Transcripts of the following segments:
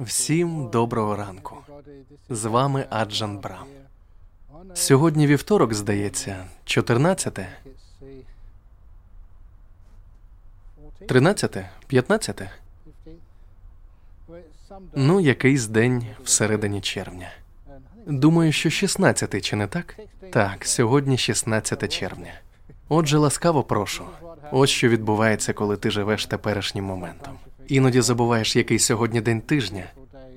Всім доброго ранку. З вами Аджан Брам. Сьогодні вівторок, здається, 14? 13? 15? Ну, якийсь день всередині червня. Думаю, що 16, чи не так? Так, сьогодні 16 червня. Отже, ласкаво прошу. Ось що відбувається, коли ти живеш теперішнім моментом. Іноді забуваєш, який сьогодні день тижня.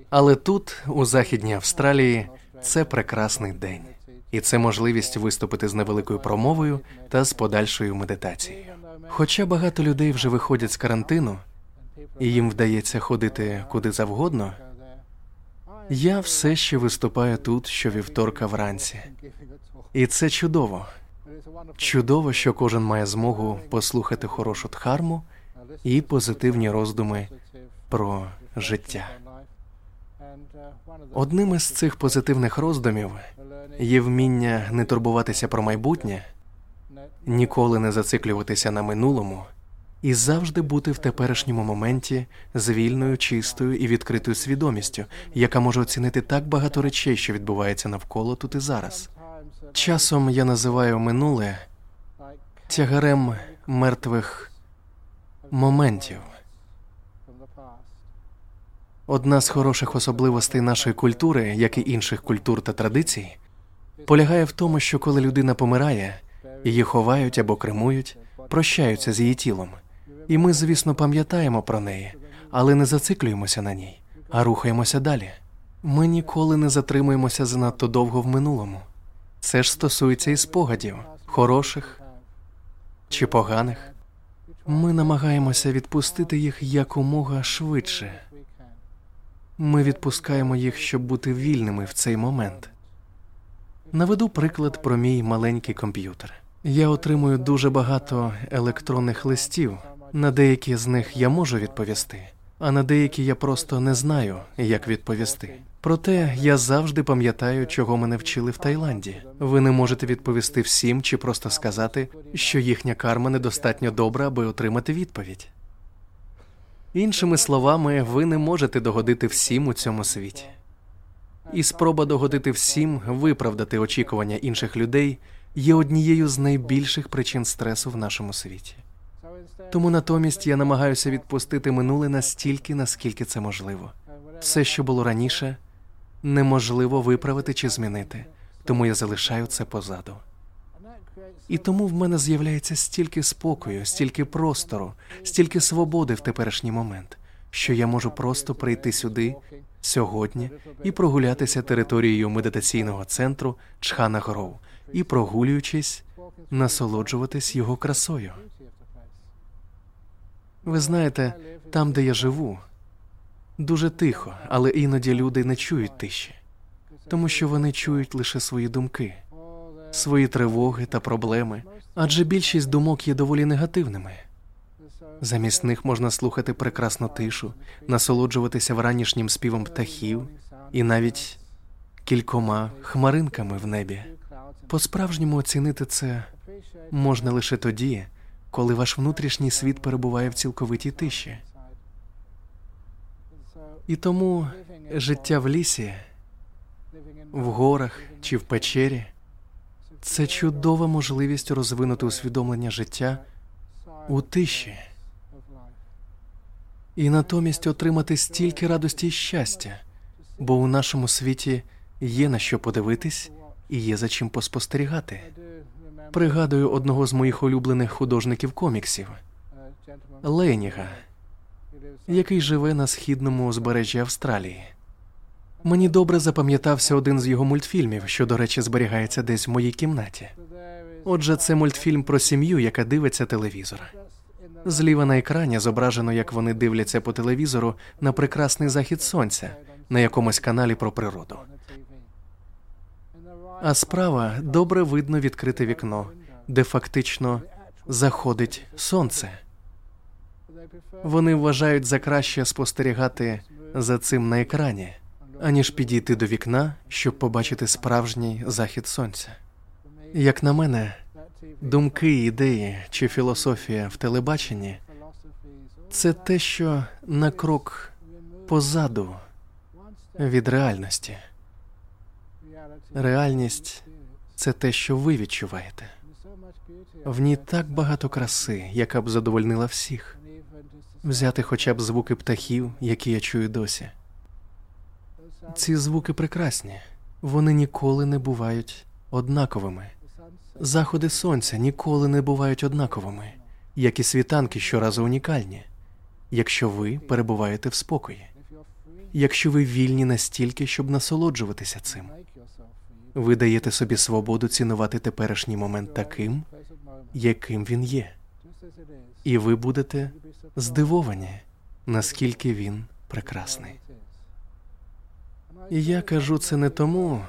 Але тут, у західній Австралії, це прекрасний день, і це можливість виступити з невеликою промовою та з подальшою медитацією. Хоча багато людей вже виходять з карантину, і їм вдається ходити куди завгодно. Я все ще виступаю тут щовівторка вранці, і це чудово. Чудово, що кожен має змогу послухати хорошу дхарму і позитивні роздуми про життя. Одним із цих позитивних роздумів є вміння не турбуватися про майбутнє, ніколи не зациклюватися на минулому і завжди бути в теперішньому моменті з вільною, чистою і відкритою свідомістю, яка може оцінити так багато речей, що відбувається навколо тут і зараз. Часом я називаю минуле тягарем мертвих моментів. Одна з хороших особливостей нашої культури, як і інших культур та традицій, полягає в тому, що коли людина помирає, її ховають або кремують, прощаються з її тілом. І ми, звісно, пам'ятаємо про неї, але не зациклюємося на ній, а рухаємося далі. Ми ніколи не затримуємося занадто довго в минулому. Це ж стосується і спогадів, хороших чи поганих. Ми намагаємося відпустити їх якомога швидше. Ми відпускаємо їх, щоб бути вільними в цей момент. Наведу приклад про мій маленький комп'ютер. Я отримую дуже багато електронних листів. На деякі з них я можу відповісти, а на деякі я просто не знаю, як відповісти. Проте я завжди пам'ятаю, чого мене вчили в Таїланді. Ви не можете відповісти всім чи просто сказати, що їхня карма недостатньо добра, аби отримати відповідь. Іншими словами, ви не можете догодити всім у цьому світі. І спроба догодити всім, виправдати очікування інших людей є однією з найбільших причин стресу в нашому світі. Тому натомість я намагаюся відпустити минуле настільки, наскільки це можливо. Все, що було раніше, неможливо виправити чи змінити, тому я залишаю це позаду. І тому в мене з'являється стільки спокою, стільки простору, стільки свободи в теперішній момент, що я можу просто прийти сюди сьогодні і прогулятися територією медитаційного центру Чхана Гроу і, прогулюючись, насолоджуватись його красою. Ви знаєте, там, де я живу, дуже тихо, але іноді люди не чують тиші, тому що вони чують лише свої думки, свої тривоги та проблеми, адже більшість думок є доволі негативними. Замість них можна слухати прекрасну тишу, насолоджуватися вранішнім співом птахів і навіть кількома хмаринками в небі. По справжньому оцінити це можна лише тоді, коли ваш внутрішній світ перебуває в цілковитій тиші. І тому життя в лісі, в горах чи в печері це чудова можливість розвинути усвідомлення життя у тиші і натомість отримати стільки радості і щастя, бо у нашому світі є на що подивитись і є за чим поспостерігати. Пригадую одного з моїх улюблених художників коміксів Леніга, який живе на східному узбережжі Австралії. Мені добре запам'ятався один з його мультфільмів, що, до речі, зберігається десь в моїй кімнаті. Отже, це мультфільм про сім'ю, яка дивиться телевізор. Зліва на екрані зображено, як вони дивляться по телевізору на прекрасний захід сонця на якомусь каналі про природу. А справа добре видно відкрите вікно, де фактично заходить сонце. Вони вважають за краще спостерігати за цим на екрані, аніж підійти до вікна, щоб побачити справжній захід сонця. Як на мене, думки, ідеї чи філософія в телебаченні це те, що на крок позаду від реальності. Реальність це те, що ви відчуваєте. В ній так багато краси, яка б задовольнила всіх. Взяти хоча б звуки птахів, які я чую досі. Ці звуки прекрасні, вони ніколи не бувають однаковими. Заходи сонця ніколи не бувають однаковими, як і світанки щоразу унікальні, якщо ви перебуваєте в спокої, якщо ви вільні настільки, щоб насолоджуватися цим. Ви даєте собі свободу цінувати теперішній момент таким, яким він є, і ви будете здивовані, наскільки він прекрасний. І я кажу це не тому,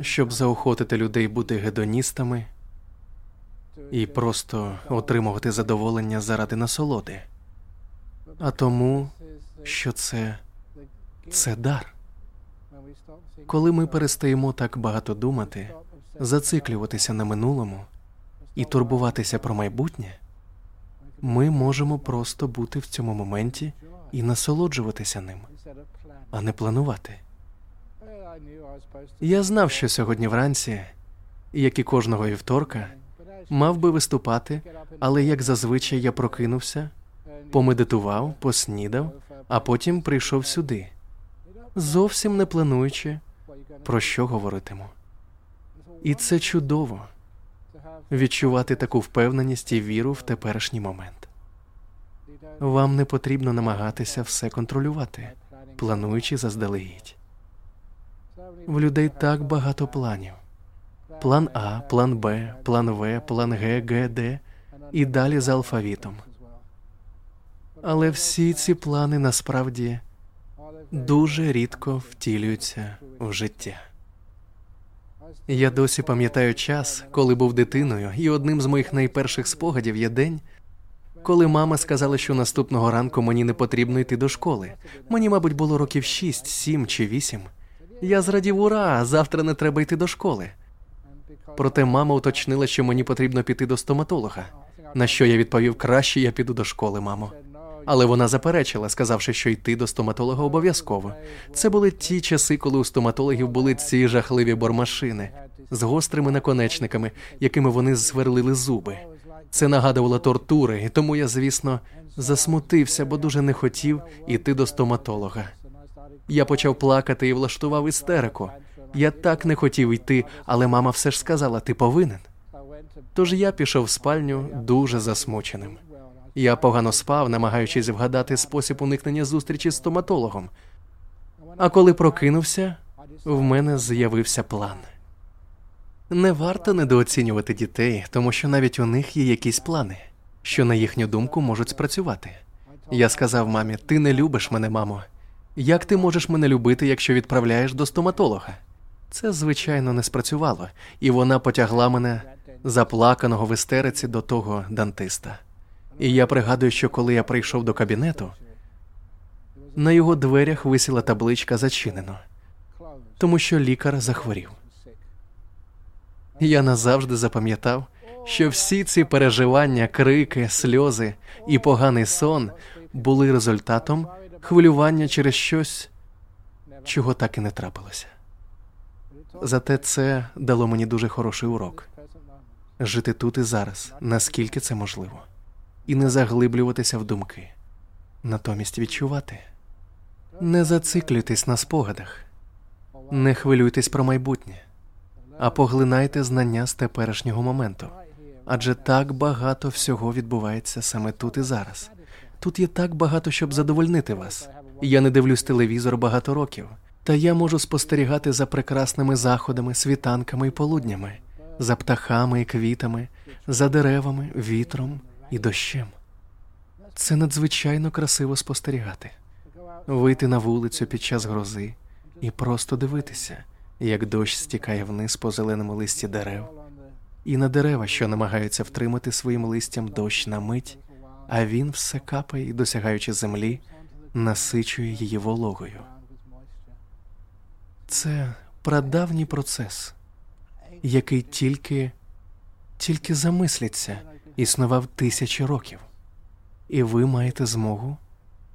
щоб заохотити людей бути гедоністами і просто отримувати задоволення заради насолоди, а тому, що це, це дар. Коли ми перестаємо так багато думати, зациклюватися на минулому і турбуватися про майбутнє, ми можемо просто бути в цьому моменті і насолоджуватися ним, а не планувати. Я знав, що сьогодні вранці, як і кожного вівторка, мав би виступати, але як зазвичай я прокинувся, помедитував, поснідав, а потім прийшов сюди, зовсім не плануючи, про що говоритиму. І це чудово відчувати таку впевненість і віру в теперішній момент. Вам не потрібно намагатися все контролювати, плануючи заздалегідь. В людей так багато планів: план А, план Б, план В, план Г, Г, Д і далі за алфавітом. Але всі ці плани насправді дуже рідко втілюються в життя. Я досі пам'ятаю час, коли був дитиною, і одним з моїх найперших спогадів є день, коли мама сказала, що наступного ранку мені не потрібно йти до школи. Мені, мабуть, було років шість, сім чи вісім. Я зрадів ура, завтра не треба йти до школи. Проте мама уточнила, що мені потрібно піти до стоматолога. На що я відповів, краще я піду до школи, мамо. Але вона заперечила, сказавши, що йти до стоматолога обов'язково. Це були ті часи, коли у стоматологів були ці жахливі бормашини з гострими наконечниками, якими вони сверлили зуби. Це нагадувало тортури, і тому я, звісно, засмутився, бо дуже не хотів іти до стоматолога. Я почав плакати і влаштував істерику. Я так не хотів йти, але мама все ж сказала: ти повинен. Тож я пішов в спальню дуже засмученим. Я погано спав, намагаючись вгадати спосіб уникнення зустрічі з стоматологом. А коли прокинувся, в мене з'явився план. Не варто недооцінювати дітей, тому що навіть у них є якісь плани, що на їхню думку можуть спрацювати. Я сказав мамі: ти не любиш мене, мамо. Як ти можеш мене любити, якщо відправляєш до стоматолога? Це, звичайно, не спрацювало, і вона потягла мене заплаканого в істериці до того дантиста. І я пригадую, що коли я прийшов до кабінету, на його дверях висіла табличка зачинено, тому що лікар захворів. Я назавжди запам'ятав, що всі ці переживання, крики, сльози і поганий сон були результатом хвилювання через щось, чого так і не трапилося. Зате це дало мені дуже хороший урок жити тут і зараз, наскільки це можливо, і не заглиблюватися в думки, натомість відчувати. Не зациклюйтесь на спогадах, не хвилюйтесь про майбутнє, а поглинайте знання з теперішнього моменту. Адже так багато всього відбувається саме тут і зараз. Тут є так багато, щоб задовольнити вас. Я не дивлюсь телевізор багато років, та я можу спостерігати за прекрасними заходами, світанками і полуднями, за птахами і квітами, за деревами, вітром і дощем. Це надзвичайно красиво спостерігати, вийти на вулицю під час грози і просто дивитися, як дощ стікає вниз по зеленому листі дерев, і на дерева, що намагаються втримати своїм листям дощ на мить, а він все капає і, досягаючи землі, насичує її вологою. Це прадавній процес, який тільки, тільки замислиться, існував тисячі років, і ви маєте змогу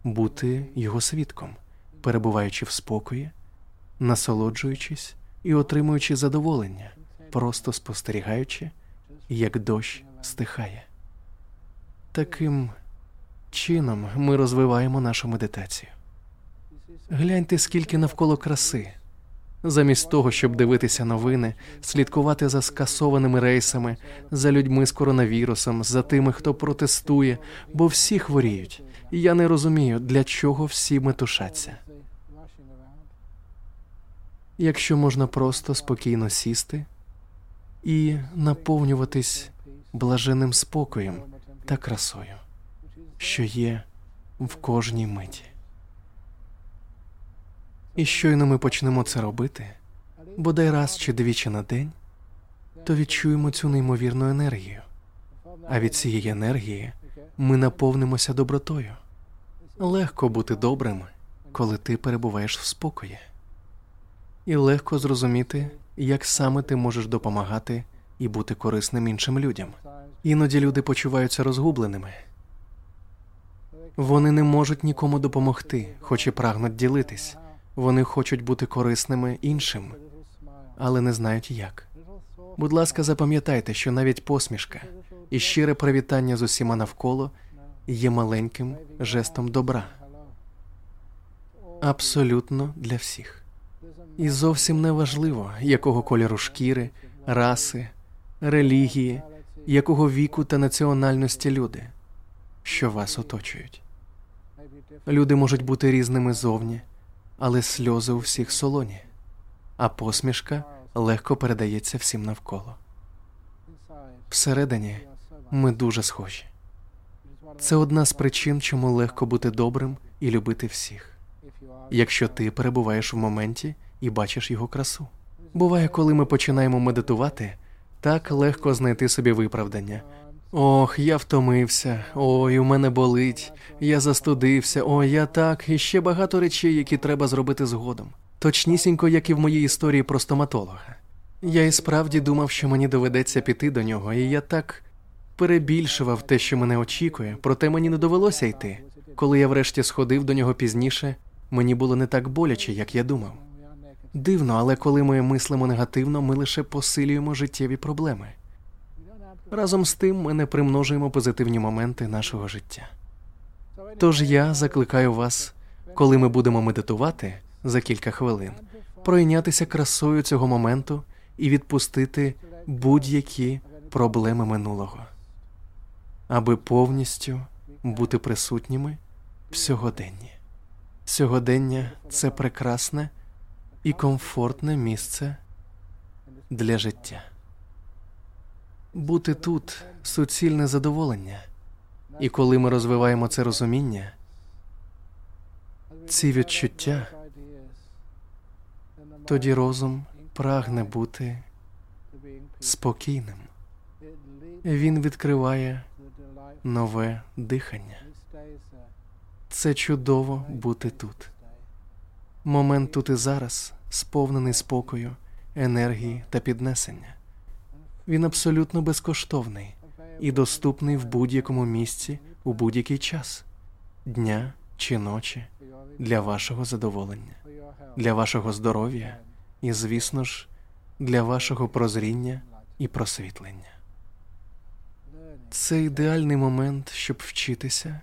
бути його свідком, перебуваючи в спокої, насолоджуючись і отримуючи задоволення, просто спостерігаючи, як дощ стихає. Таким чином ми розвиваємо нашу медитацію. Гляньте, скільки навколо краси. Замість того, щоб дивитися новини, слідкувати за скасованими рейсами, за людьми з коронавірусом, за тими, хто протестує, бо всі хворіють. І я не розумію, для чого всі метушаться. Якщо можна просто спокійно сісти і наповнюватись блаженним спокоєм та красою, що є в кожній миті. І щойно ми почнемо це робити, бодай раз чи двічі на день, то відчуємо цю неймовірну енергію. А від цієї енергії ми наповнимося добротою. Легко бути добрим, коли ти перебуваєш в спокої, і легко зрозуміти, як саме ти можеш допомагати і бути корисним іншим людям. Іноді люди почуваються розгубленими. Вони не можуть нікому допомогти, хоч і прагнуть ділитись. Вони хочуть бути корисними іншим, але не знають як. Будь ласка, запам'ятайте, що навіть посмішка і щире привітання з усіма навколо є маленьким жестом добра. Абсолютно для всіх. І зовсім не важливо, якого кольору шкіри, раси, релігії, якого віку та національності люди, що вас оточують. Люди можуть бути різними зовні, але сльози у всіх солоні, а посмішка легко передається всім навколо. Всередині ми дуже схожі. Це одна з причин, чому легко бути добрим і любити всіх, якщо ти перебуваєш в моменті і бачиш його красу. Буває, коли ми починаємо медитувати, так легко знайти собі виправдання. Ох, я втомився, ой, у мене болить, я застудився, ой, я так, і ще багато речей, які треба зробити згодом. Точнісінько, як і в моїй історії про стоматолога. Я і справді думав, що мені доведеться піти до нього, і я так перебільшував те, що мене очікує, проте мені не довелося йти. Коли я врешті сходив до нього пізніше, мені було не так боляче, як я думав. Дивно, але коли ми мислимо негативно, ми лише посилюємо життєві проблеми. Разом з тим ми не примножуємо позитивні моменти нашого життя. Тож я закликаю вас, коли ми будемо медитувати за кілька хвилин, пройнятися красою цього моменту і відпустити будь-які проблеми минулого, аби повністю бути присутніми в сьогоденні. Сьогодення це прекрасне і комфортне місце для життя. Бути тут суцільне задоволення, і коли ми розвиваємо це розуміння, ці відчуття, тоді розум прагне бути спокійним. Він відкриває нове дихання. Це чудово бути тут. Момент тут і зараз сповнений спокою, енергії та піднесення. Він абсолютно безкоштовний і доступний в будь-якому місці у будь-який час дня чи ночі для вашого задоволення, для вашого здоров'я і, звісно ж, для вашого прозріння і просвітлення. Це ідеальний момент, щоб вчитися,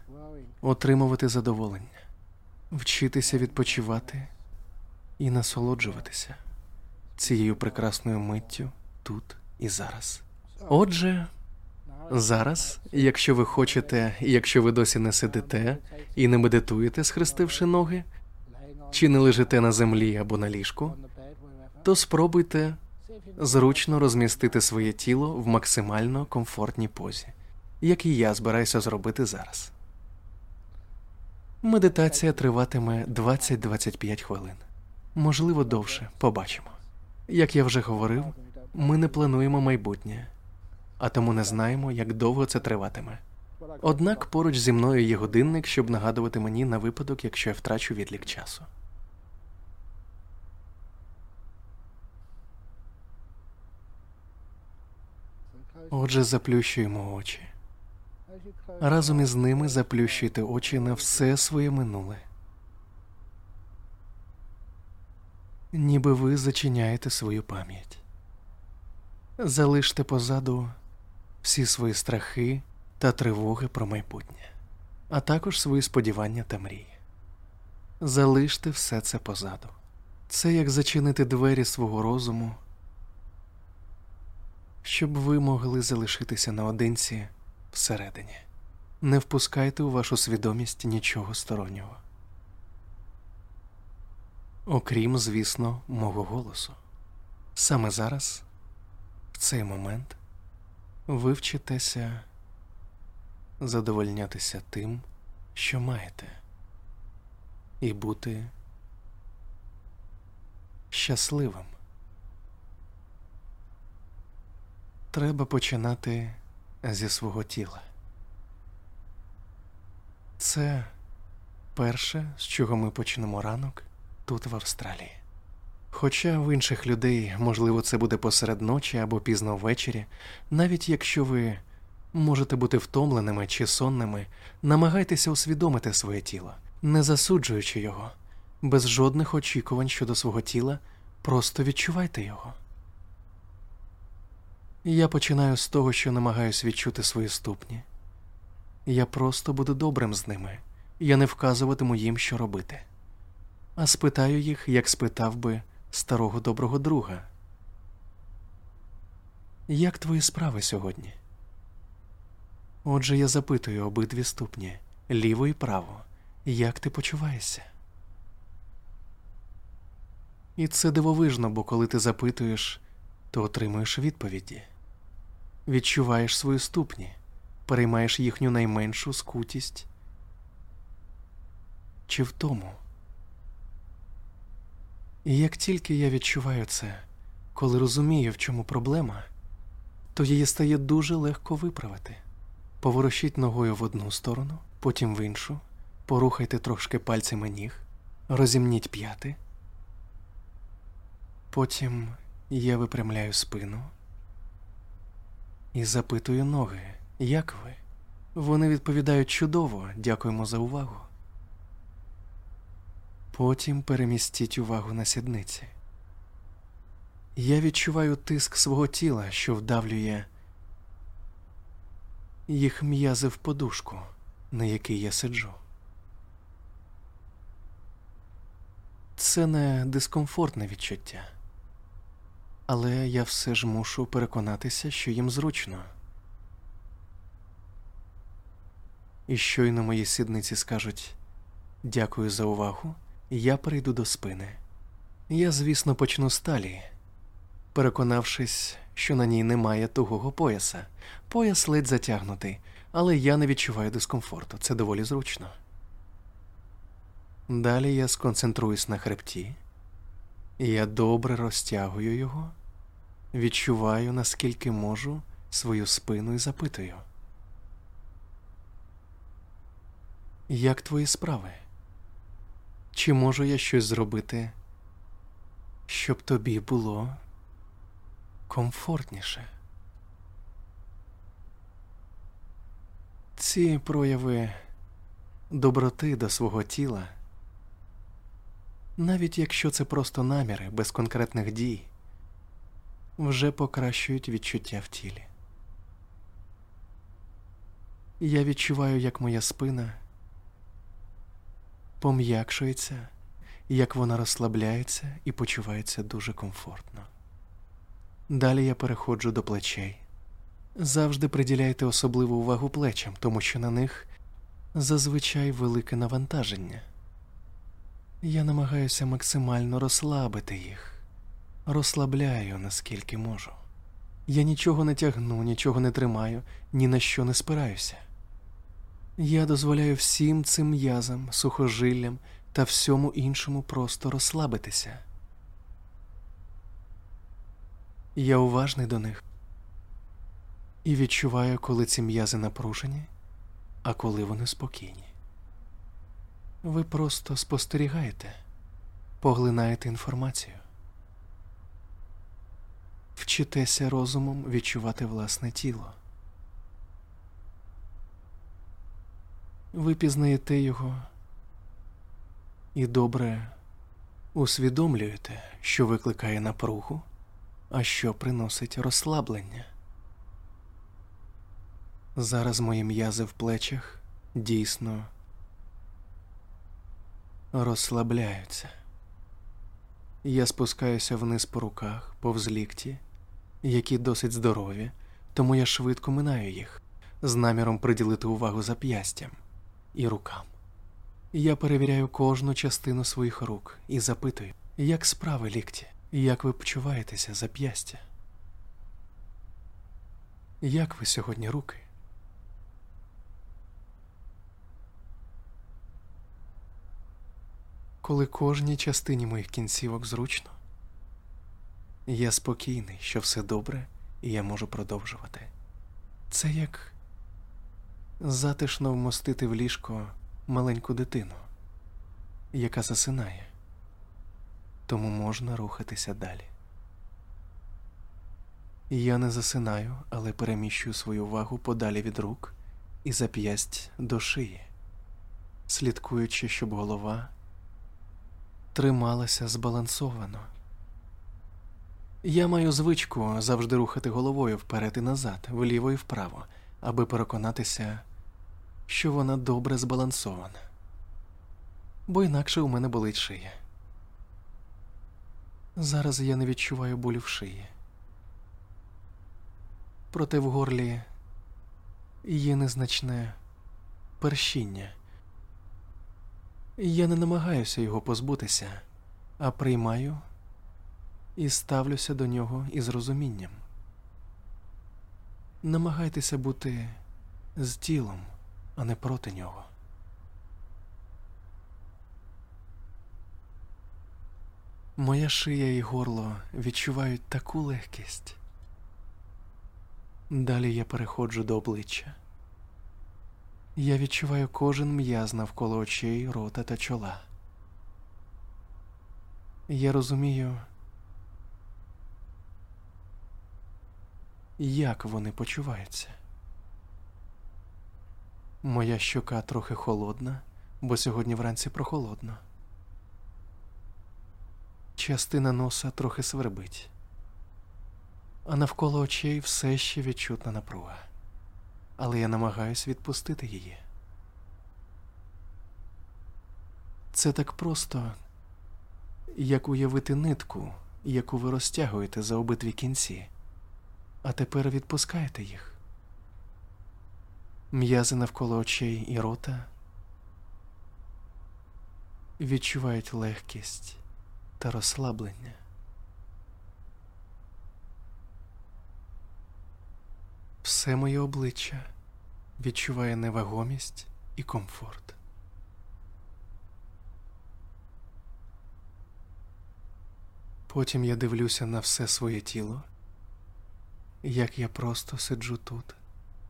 отримувати задоволення, вчитися відпочивати і насолоджуватися цією прекрасною миттю тут і зараз. Отже, зараз, якщо ви хочете, якщо ви досі не сидите і не медитуєте, схрестивши ноги, чи не лежите на землі або на ліжку, то спробуйте зручно розмістити своє тіло в максимально комфортній позі, як і я збираюся зробити зараз. Медитація триватиме 20-25 хвилин, можливо, довше. Побачимо. Як я вже говорив, ми не плануємо майбутнє, а тому не знаємо, як довго це триватиме. Однак поруч зі мною є годинник, щоб нагадувати мені на випадок, якщо я втрачу відлік часу. Отже, заплющуємо очі. Разом із ними заплющуйте очі на все своє минуле. ніби ви зачиняєте свою пам'ять. Залиште позаду всі свої страхи та тривоги про майбутнє, а також свої сподівання та мрії. Залиште все це позаду. Це як зачинити двері свого розуму, щоб ви могли залишитися наодинці всередині. Не впускайте у вашу свідомість нічого стороннього. Окрім, звісно, мого голосу. Саме зараз, в цей момент, ви вчитеся задовольнятися тим, що маєте, і бути щасливим. Треба починати зі свого тіла. Це перше, з чого ми почнемо ранок тут, в Австралії. Хоча в інших людей, можливо, це буде посеред ночі або пізно ввечері, навіть якщо ви можете бути втомленими чи сонними, намагайтеся усвідомити своє тіло, не засуджуючи його, без жодних очікувань щодо свого тіла, просто відчувайте його. Я починаю з того, що намагаюсь відчути свої ступні. Я просто буду добрим з ними, я не вказуватиму їм, що робити, а спитаю їх, як спитав би старого доброго друга. Як твої справи сьогодні? Отже, я запитую обидві ступні ліво і право, як ти почуваєшся? І це дивовижно, бо коли ти запитуєш, то отримуєш відповіді, відчуваєш свої ступні, переймаєш їхню найменшу скутість чи втому. І як тільки я відчуваю це, коли розумію, в чому проблема, то її стає дуже легко виправити. Поворушіть ногою в одну сторону, потім в іншу, порухайте трошки пальцями ніг, розімніть п'яти. Потім я випрямляю спину і запитую ноги, як ви? Вони відповідають чудово, дякуємо за увагу. Потім перемістіть увагу на сідниці. Я відчуваю тиск свого тіла, що вдавлює їх м'язи в подушку, на якій я сиджу. Це не дискомфортне відчуття, але я все ж мушу переконатися, що їм зручно. І щойно мої сідниці скажуть дякую за увагу, я перейду до спини. Я, звісно, почну з талії, переконавшись, що на ній немає тугого пояса. Пояс ледь затягнутий, але я не відчуваю дискомфорту. Це доволі зручно. Далі я сконцентруюсь на хребті, я добре розтягую його, відчуваю, наскільки можу свою спину і запитую. Як твої справи? Чи можу я щось зробити, щоб тобі було комфортніше? Ці прояви доброти до свого тіла, навіть якщо це просто наміри без конкретних дій, вже покращують відчуття в тілі. Я відчуваю, як моя спина пом'якшується, як вона розслабляється і почувається дуже комфортно. Далі я переходжу до плечей. Завжди приділяйте особливу увагу плечам, тому що на них зазвичай велике навантаження. Я намагаюся максимально розслабити їх, розслабляю наскільки можу. Я нічого не тягну, нічого не тримаю, ні на що не спираюся. Я дозволяю всім цим м'язам, сухожиллям та всьому іншому просто розслабитися. Я уважний до них і відчуваю, коли ці м'язи напружені, а коли вони спокійні. Ви просто спостерігаєте, поглинаєте інформацію, вчитеся розумом відчувати власне тіло. Ви пізнаєте його і добре Усвідомлюєте, що викликає напругу, а що приносить розслаблення. Зараз мої м'язи в плечах дійсно розслабляються. Я спускаюся вниз по руках, повз лікті, які досить здорові, тому я швидко минаю їх з наміром приділити увагу зап'ястям і рукам. Я перевіряю кожну частину своїх рук і запитую, як справи лікті, як ви почуваєтеся зап'ястя? Як ви сьогодні руки? Коли кожній частині моїх кінцівок зручно, я спокійний, що все добре, і я можу продовжувати. Це як затишно вмостити в ліжко маленьку дитину, яка засинає, тому можна рухатися далі. Я не засинаю, але переміщую свою увагу подалі від рук і зап'ясть до шиї, слідкуючи, щоб голова трималася збалансовано. Я маю звичку завжди рухати головою вперед і назад, вліво і вправо, аби переконатися, що вона добре збалансована, бо інакше у мене болить шия. Зараз я не відчуваю болю в шиї. Проте в горлі є незначне першіння. Я не намагаюся його позбутися, а приймаю і ставлюся до нього із розумінням. Намагайтеся бути з тілом, а не проти нього. Моя шия і горло відчувають таку легкість. Далі я переходжу до обличчя. Я відчуваю кожен м'яз навколо очей, рота та чола. Я розумію, як вони почуваються. Моя щока трохи холодна, бо сьогодні вранці прохолодно. Частина носа трохи свербить, а навколо очей все ще відчутна напруга але я намагаюсь відпустити її. Це так просто, як уявити нитку, яку ви розтягуєте за обидві кінці, а тепер відпускаєте їх. М'язи навколо очей і рота відчувають легкість та розслаблення. Все моє обличчя відчуває невагомість і комфорт. Потім я дивлюся на все своє тіло, як я просто сиджу тут,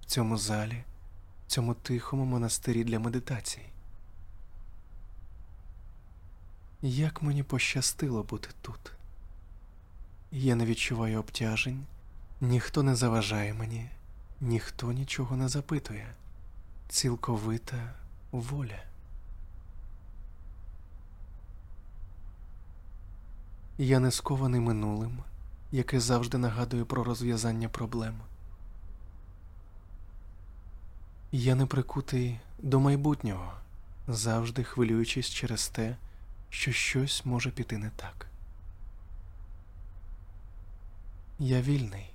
в цьому залі, в цьому тихому монастирі для медитацій. Як мені пощастило бути тут. Я не відчуваю обтяжень, ніхто не заважає мені. Ніхто нічого не запитує, цілковита воля. Я не скований минулим, яке завжди нагадує про розв'язання проблем. Я не прикутий до майбутнього, завжди хвилюючись через те, що щось може піти не так. Я вільний.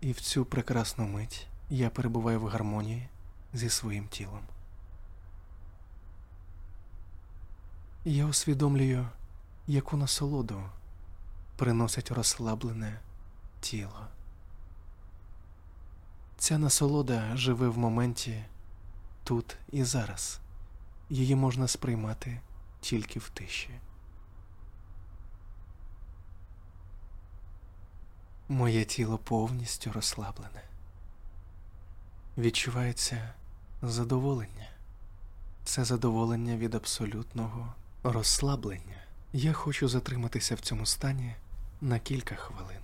І в цю прекрасну мить я перебуваю в гармонії зі своїм тілом. Я усвідомлюю, яку насолоду приносить розслаблене тіло. Ця насолода живе в моменті тут і зараз. Її можна сприймати тільки в тиші. Моє тіло повністю розслаблене. Відчувається задоволення. Це задоволення від абсолютного розслаблення. Я хочу затриматися в цьому стані на кілька хвилин.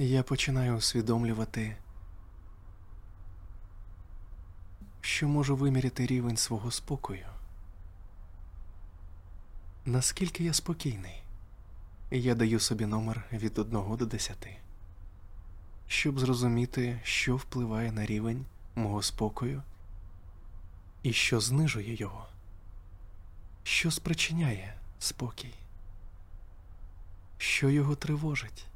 Я починаю усвідомлювати, що можу виміряти рівень свого спокою. Наскільки я спокійний, я даю собі номер від 1 до 10, щоб зрозуміти, що впливає на рівень мого спокою і що знижує його, що спричиняє спокій, що його тривожить.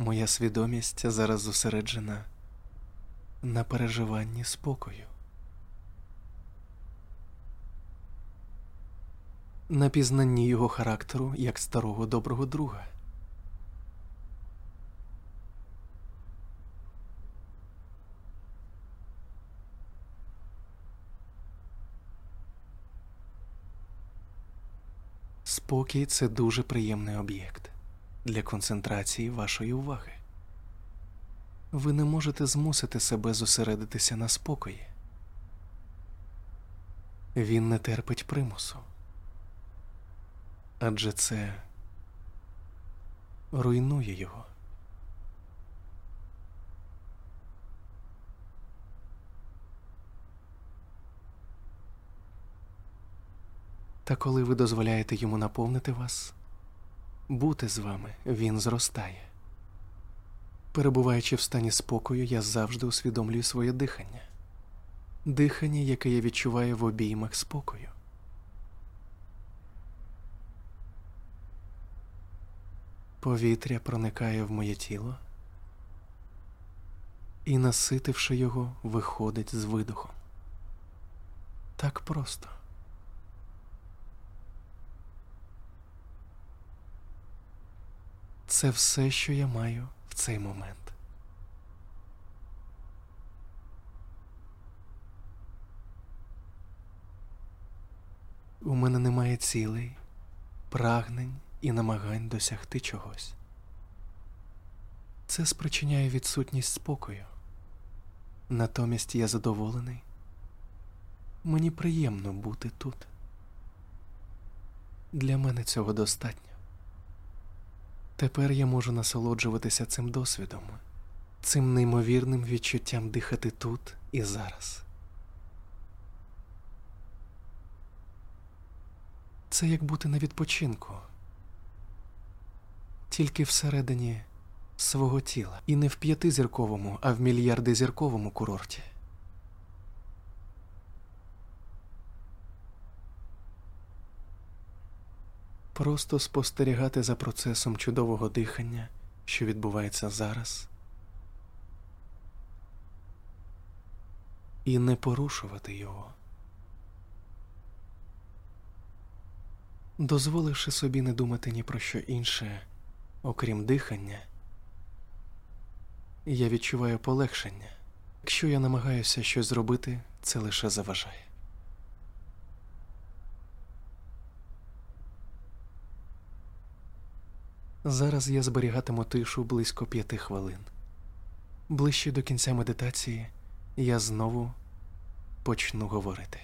Моя свідомість зараз зосереджена на переживанні спокою, на пізнанні його характеру як старого доброго друга. Спокій це дуже приємний об'єкт для концентрації вашої уваги. Ви не можете змусити себе зосередитися на спокої. Він не терпить примусу. Адже це руйнує його. Та коли ви дозволяєте йому наповнити вас, бути з вами він зростає. Перебуваючи в стані спокою, я завжди усвідомлюю своє дихання, дихання, яке я відчуваю в обіймах спокою. Повітря проникає в моє тіло і, наситивши його, виходить з видохом. Так просто. Це все, що я маю в цей момент. У мене немає цілей, прагнень і намагань досягти чогось. Це спричиняє відсутність спокою. Натомість я задоволений. Мені приємно бути тут. Для мене цього достатньо. Тепер я можу насолоджуватися цим досвідом, цим неймовірним відчуттям дихати тут і зараз. Це як бути на відпочинку, тільки всередині свого тіла, і не в п'ятизірковому, а в мільярдизірковому курорті. Просто спостерігати за процесом чудового дихання, що відбувається зараз, і не порушувати його, дозволивши собі не думати ні про що інше, окрім дихання, я відчуваю полегшення. Якщо я намагаюся щось зробити, це лише заважає. Зараз я зберігатиму тишу близько п'яти хвилин. Ближче до кінця медитації я знову почну говорити.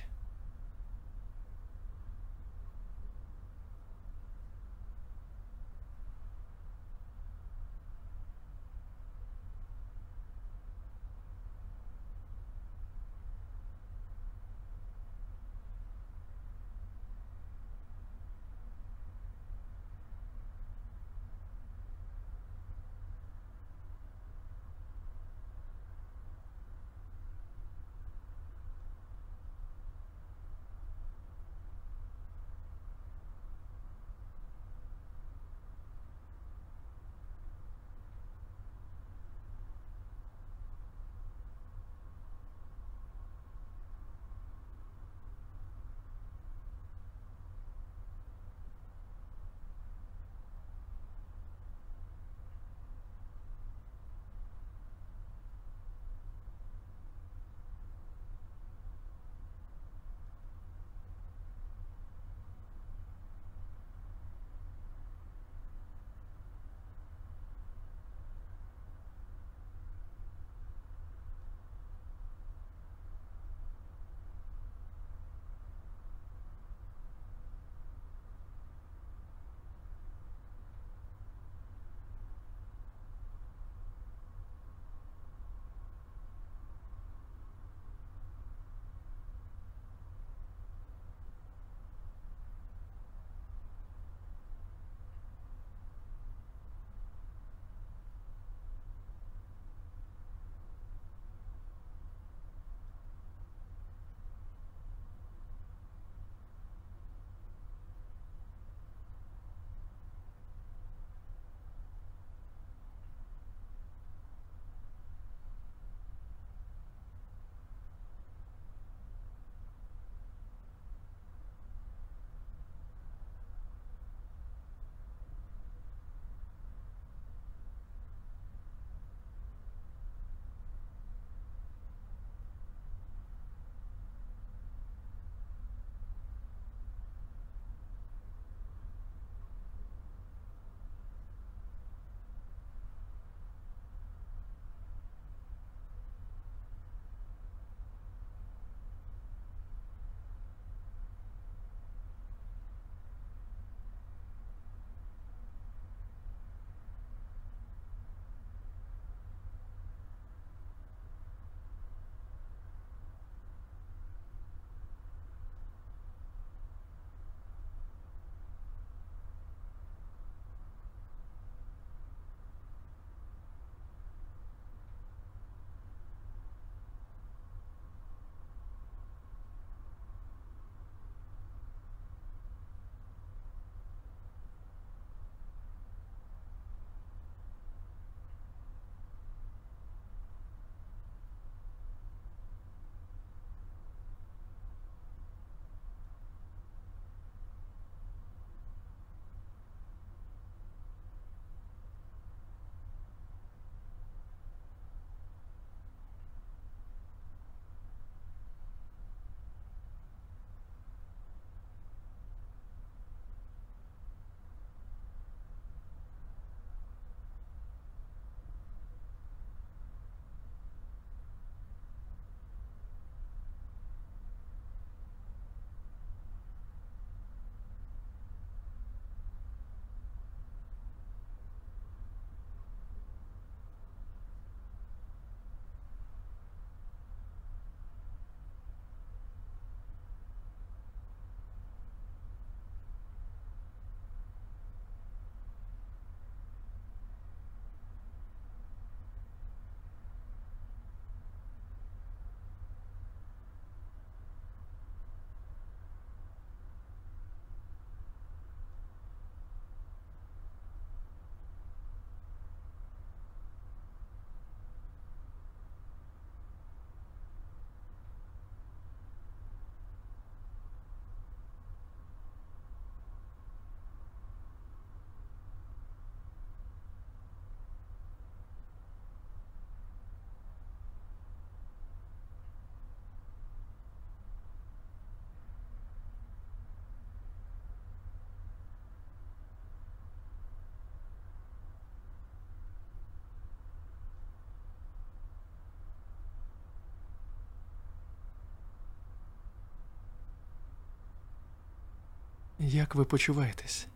Як ви почуваєтесь?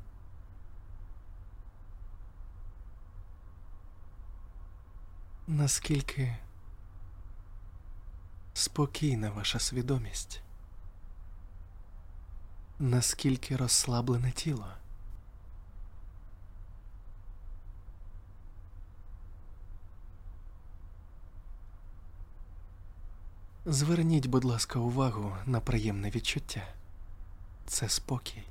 Наскільки спокійна ваша свідомість? Наскільки розслаблене тіло? Зверніть, будь ласка, увагу на приємне відчуття. Це спокій.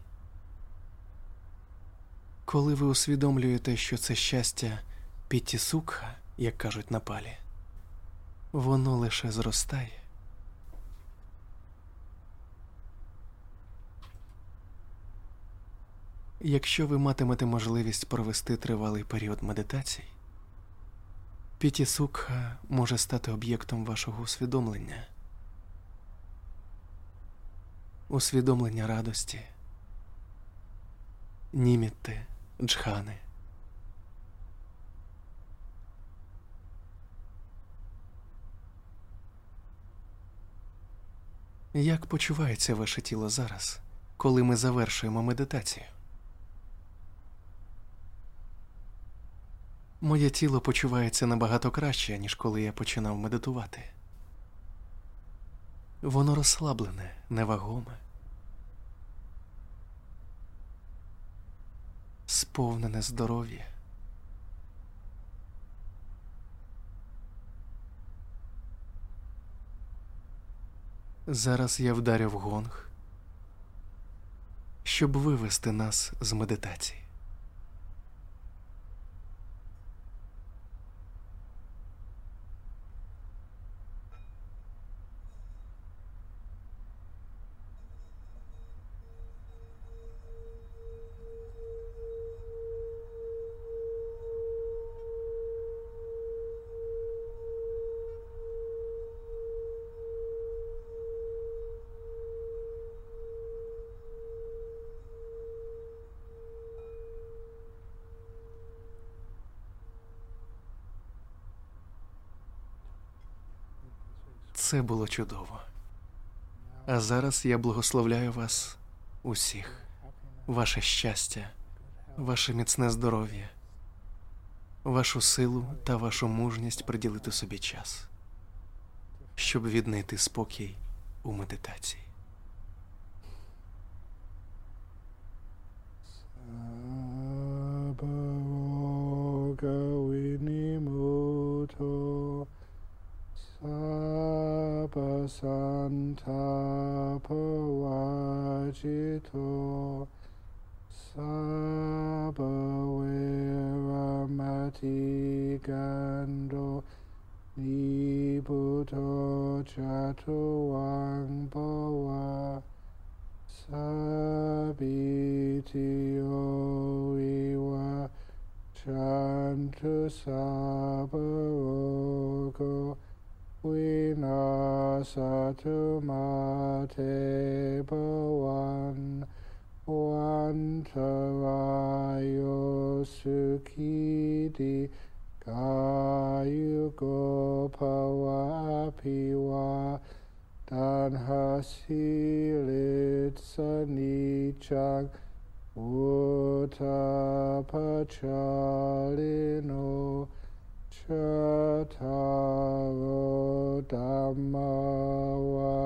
Коли ви усвідомлюєте, що це щастя пітісукха, як кажуть на палі, воно лише зростає. Якщо ви матимете можливість провести тривалий період медитацій, пітісукха може стати об'єктом вашого усвідомлення, усвідомлення радості, німітти, джхани. Як почувається ваше тіло зараз, коли ми завершуємо медитацію? Моє тіло почувається набагато краще, ніж коли я починав медитувати. Воно розслаблене, невагоме, сповнене здоров'я. Зараз я вдарю в гонг, щоб вивести нас з медитації. Це було чудово. А зараз я благословляю вас усіх, ваше щастя, ваше міцне здоров'я, вашу силу та вашу мужність приділити собі час, щоб віднайти спокій у медитації. Sabasantapavajito Sabaviramati Gando Nibuto Chato Wangbawa Sabiti Oiwa Chantu Sabarogo wina satu ma te bhavan vantarayo sukhidi kayugo pavapiva tanhasilit sanichang utapachalino chataro ธัมมาวั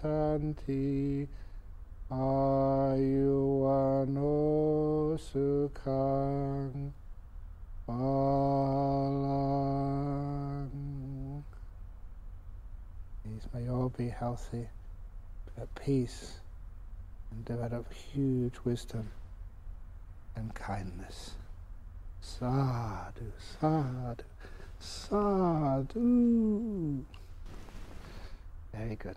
ฏันติอายุวันโอสุขังปาลัง Please may all be healthy, at peace, and develop huge wisdom and kindness. Sadhu, sadhu, sadhu. Very good.